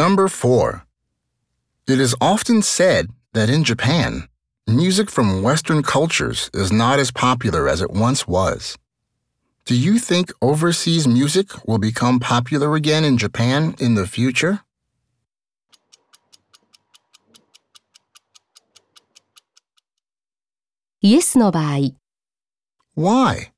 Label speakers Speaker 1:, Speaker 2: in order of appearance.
Speaker 1: Number 4. It is often said that in Japan, music from Western cultures is not as popular as it once was. Do you think overseas music will become popular again in Japan in the future?
Speaker 2: Yes の場合、
Speaker 1: Why?